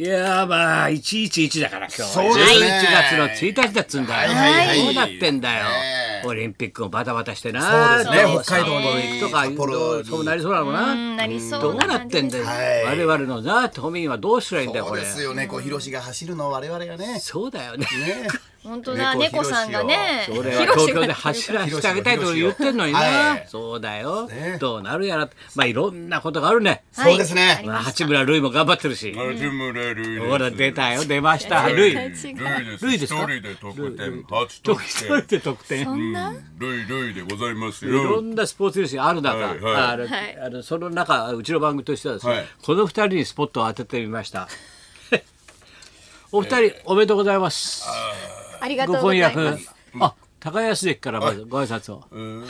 いやーまあ111だから今日はね。11月の1日だっつうんだよ、はいはいはい。どうなってんだよ、ねオリンピックもバタバタしてな。そうですね。ど北海道に行くとかそうなりそうなのな、うんなりそうどうなってんだよ、はい。我々のな都民はどうすりゃいいんだよそうこれですよね。こう広しが走るのを我々がね。そうだよね。ね。本当だ。猫猫さんがね。それは東京で走らせてあげたいと言ってんのにな、はい。そうだよ、ね。どうなるやらまあいろんなことがあるね、はい。そうですね。まあ、八村塁も頑張ってるし、八村塁。です。ほら出たよ。出ました。はい。塁はい塁です。一人で得点、初一得人点。で得点そんな？塁塁でございますいろよ。んなスポーツ選手ある中、はいはい。あのはい。あのその中うちの番組としてはですね、はい。この二人にスポットを当ててみました。お二人、おめでとうございますありがとごうござ婚約いますあ高安駅からまずご挨拶を、えー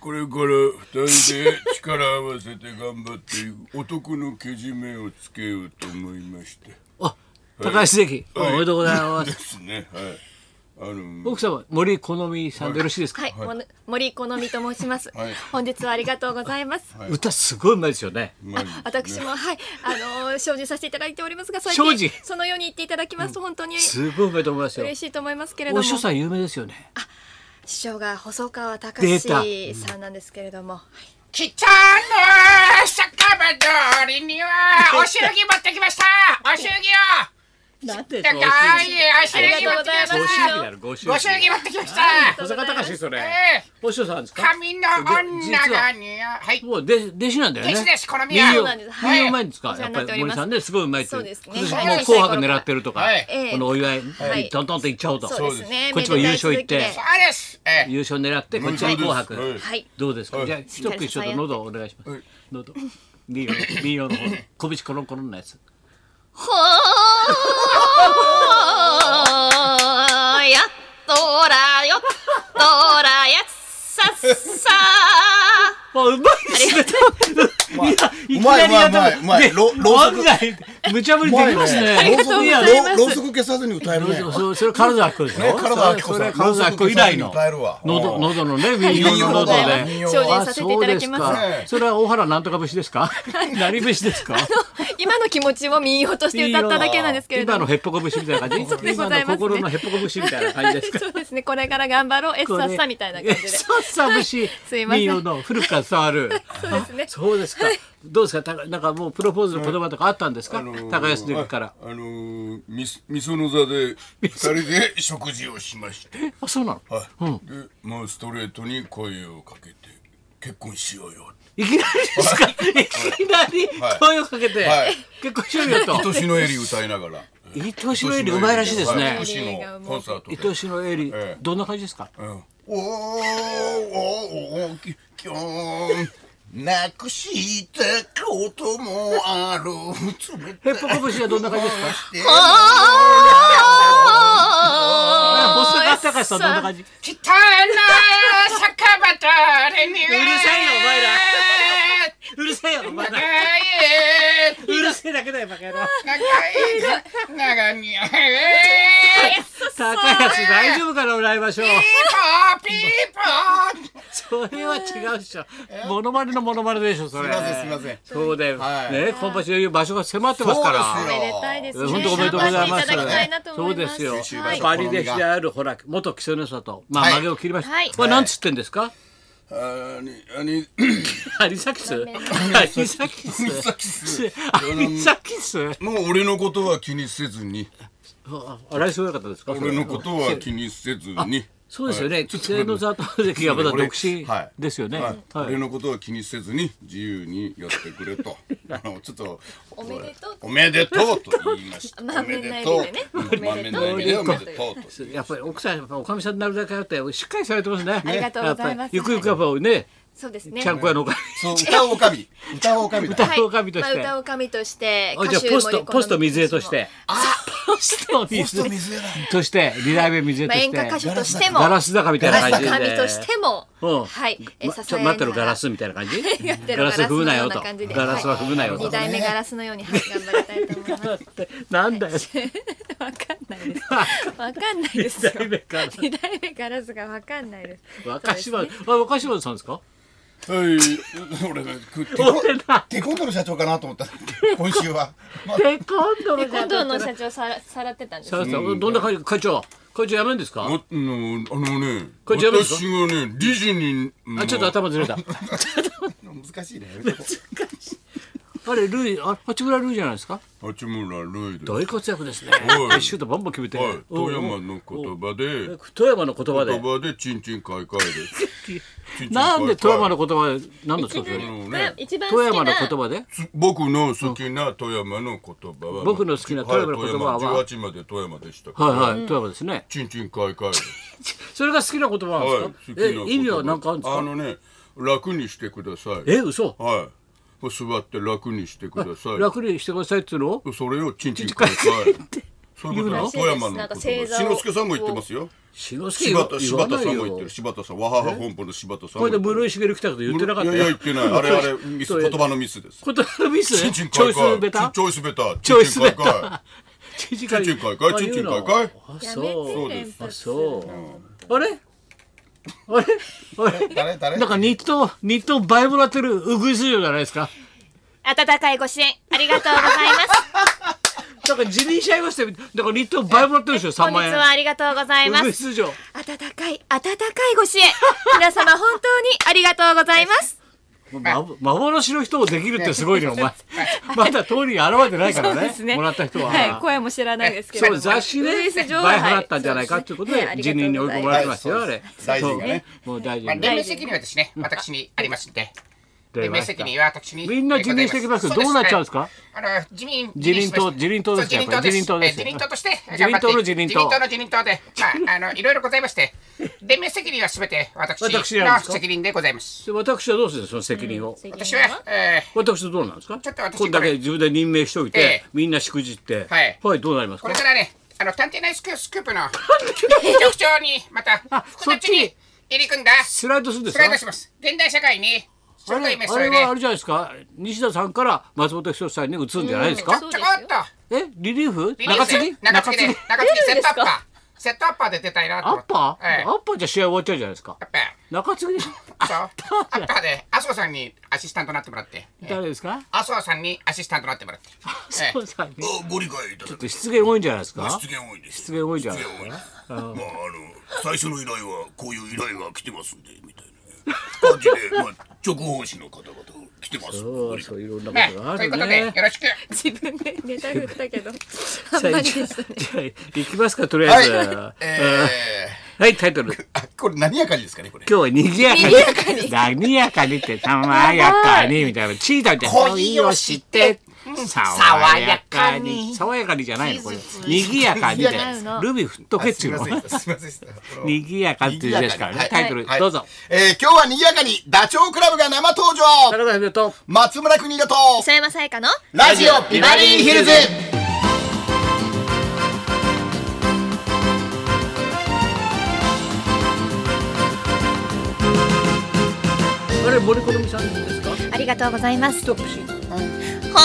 これこれから二人で力を合わせて頑張って男のけじめをつけようと思いまして。あ高安関、はいおめでとうございまですすね。はい。あの奥様森好美さんでよろしいですか、はい、もの森好美と申します、はい。本日はありがとうございます、歌すごいうまいですよね。まあ私もはい。あのー精進させていただいておりますが最近そのように言っていただきます。と本当にすごいうまいと思いますよ。嬉しいと思いますけれども。お師匠さん有名ですよね。師匠が細川出隆たさんなんですけれども、北の酒場通りにはお祝儀持ってきました。お祝儀をなんで高いお祝儀持ってきました。ご祝儀持ってきました。小坂隆それええ。お師匠さんですか神の女がにはいもうで弟子なんだよね。弟子です。この宮。そうなんです民謡うまいんですか、はい。やっぱり森さんねすごいうまいってそうですね。今年紅白狙ってるとか、はい。ええこのお祝い、はい。トントンといっちゃおうと。そうですね。こっちも優勝行って。そうです。ええ。優勝狙ってこっちは紅白、はい。はい。どうですか、はい。じゃあ一口ちょっと喉をお願いします、はい。喉。民謡民謡の方。小口コロンコロンのやつ。ほーさあ。うまいですね。いやいきなりやったうまいうまいうまい。ろろうそく。案外無茶ぶりできますね。ありがとうございます。やろろうそく消さずに歌えるね。それ体明子でしょ、ね体明子さんそれ体明子以来の。喉喉のね民謡の喉で。精進させていただきます。あそうですか。それは大原なんとか節ですか？何節ですか？今の気持ちを民謡として歌っただけなんですけれども。今のへっぽこ節みたいな感じ？そうでご今のざいますね。心のへっぽこ節みたいな感じですか？そうですね。これから頑張ろう。えっさっさみたいな感じで。さっさ節すいません。民謡の古くから伝わる。そうですね。そうですかどうですか？たなんかもうプロポーズの言葉とかあったんですか？あのー高安関から。ああのーみすみその座で二人で食事をしまして。あそうなの？はい。で、まあストレートに声をかけて結婚しようよ。いきなりですか？い。きなりはい。声をかけてはい。結婚しようよと。愛しのエリ歌いながら。伊藤詩のエリうまいらしいですね。伊藤詩のエリええ。どんな感じですか？うん。おーおーききょんなくしたこともある。へっぽこ節はどんな感じですか？あ細川隆さんどんな感じ？北の酒場通りに。はうるさいよお前。らうるせえよお前ら長い。うるせえだけだよバカ野郎。長い。長い。に高安大丈夫かな笑いましょう。ピーポーピーポーそれは違うでしょモノマネのモノマネでしょそれすいませんすいません。そうだよはいね今場所いう場所が迫ってますからおめでたいですね本当おめでとうございます。そうですよ九州場。所バリ弟子であるほら元木曽根里、まあはい曲げを切りました。はいこれなんつってんですか？あにあにアニサキス？アニサキス？アニサキスアニサキス？もう俺のことは気にせずにあ来週よかったですか？俺のことは気にせずにそうですよね。はい規制の里関がまだ独身はいですよね。はいはい俺のことは気にせずに自由にやってくれと あのちょっとおめでとうおめでとうと言いましたおめでとう笑みでねうんおめな笑みでおめでとうとやっぱり奥さんやっぱおかみさんになるだけあってしっかりされてますね。ありがとうございますゆくゆくやっぱね、そうですねちゃんこ屋のおかそう歌うおかみ歌うおかみだ。歌うおかみとして。まあ、歌う神としてあじゃあポストポスト水江として。ポスト水。として二代目水として。演歌歌手としてもガラス坂みたいな感じで。神としても、うんはい、えま支ちょ待ってるガラススみたいな感じ？やってるガラス踏むなよとガラスは踏むなよと二代目ガラスのように、はい、頑張りたいと思います。なんだよ わかんないです。わかんないですよ。二代目ガラス二代目ガラスがわかんないです。若島あ若島さんですか？はい。俺ねくテコ俺だ。テコンドーの社長かなと思った。今週は、まあ、テコンドの社社長さらさらってたんです長そうそうどんな会会長会長やめるんですか？あのあのねこれ違いますか？私がね理事にあちょっと頭ずれた。難しいね。やめとこあれルイあ八村ルイじゃないですか？八村塁です。大活躍ですね。はい。シュートバンバン決めて。はい富うん山の言葉で。富山の言葉で。言葉でチンチンカイカイです。なんで富山の言葉で何ですか？それあのね一番好富山の言葉で？僕の好きな富山の言葉は。僕の好きな富山の言葉は。はい富山18まで富山でしたからはいはい富山ですね。チンチンカイカイそれが好きな言葉なんはいですかえ意味は何かあるんですか？あのね楽にしてください。え嘘。はい座って楽にしてください。楽にしてくださいっつうの？それをチンチンカイカイそういうこと言うの富山の言葉志の輔さんも言ってますよ。志の輔柴田言柴田さんも言ってる。柴田さんわはは本舗の柴田さんこれで室井茂来たこと言ってなかったいやいやよ言ってない。あれあれ ミス言葉のミスです。言葉のミス？チンチンチョイスベタ？チョイスベタ？チョイスベチンチンカイカタチンチンチンチンカイカイチンチンカイカイあやめてあそう。あれ？あれ？あれ？誰？誰？なんかニットニットバイブラってるウグイス嬢じゃないですか？温かいご支援ありがとうございます。なんか辞任しちゃいましたよ。だからニットバイブラってるんですよ3本日万円。はありがとうございウます。グイス嬢温かい温かいご支援。皆様本当にありがとうございますま幻の人をできるってすごいね お前。まだ通りに現れてないからねもらった人は、はい。声も知らないですけれども。そう雑誌で倍払ったんじゃないかということではい。辞任に追い込まれてますよあれ。大臣がね。もう大臣まあ、ね連盟責任はですね、私にありますんで。連出ました盟責任は私に。みんな辞任してきます。けどどうなっちゃうんですか？あの、自民、自民党自民党です自民党です。自民党です。え自民党として、自民党の自民党自民党の自民党で、まあ、あの、いろいろございまして、連盟責任はすべて私の責任でございます。で私はどうするんですか？その責任を、私は、え私とどうなんですか？ちょっと私こんだけ自分で任命しておいて、ええみんなしくじって。はい。どうなりますー、こかれからね、あの、探偵ナイススクープの局長に、また、複雑に入り組んだ、スライドするんですスライかドします。現代社会に、あれあれはあれじゃないですか？西田さんから松本人志さんに移るんじゃないですか、ちょこっと、えリリーフ？リリース中継ぎ？中継ぎ。で、中継ぎ。セットアッパー。セットアッパーで出たいなとアッ思って。パー、ええ。アッパーじゃ試合終わっちゃうじゃないですか？アッパー。中継ぎ？そう。アッパーで麻生さんにアシスタントになってもらって、ええ誰ですか？麻生さんにアシスタントになってもらって、ええ。そうさんに。あご理解いただき失言多いんじゃないですか？失言多いです。失言多いんじゃないですか？まああの最初の依頼はこういう依頼が来てますんでみたいな感じでまあ直報士の方々来てます。そうそういろんなまあことがあるということでよねろしく。自分でネタ振ったけどあんまりでしたねじゃあ行きますかとりあえず。はい。うんえはいタイトル。これ何やかにですかねこれ。今日は賑やかに。賑やかに。賑やかにって、たまやかに、みたいな。チーターみたいな。恋をして、爽やかに。爽やかに。じゃないのこれ。賑やかにで。ルビ振っとけっちゅうの。賑やかっていう字ですからね。はい。タイトル、はい。どうぞ。えー、今日は賑やかにダチョウ倶楽部が生登場。松村邦洋と。磯山さやかのラジオビバリーヒルズ。あれ、森好美さんですか？ありがとうございますス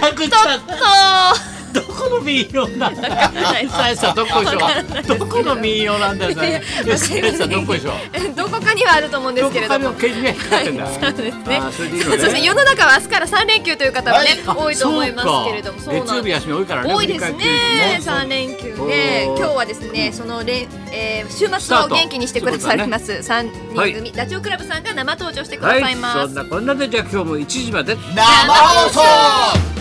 トップし。はあイエこの民謡なんだよ。さあさあ、どこでしょう？ど。この民謡なんだよ、それ。さあさあ、どこでしょう？どこかにはあると思うんですどこかけれども。の県にかかってんだ。そうですね。あーそれでいいのね。そうですね。世の中は明日から3連休という方もね、あ多いと思いますけれども。そうか。月曜日休み多いからね多いですね。振り返って3連休おねー。今日はですねその連、えー、週末を元気にしてくださいます。3人組、ダチョウ倶楽部さんが生登場してくだはいさいます、そんなこんなでじゃあ今日も1時まで。生放送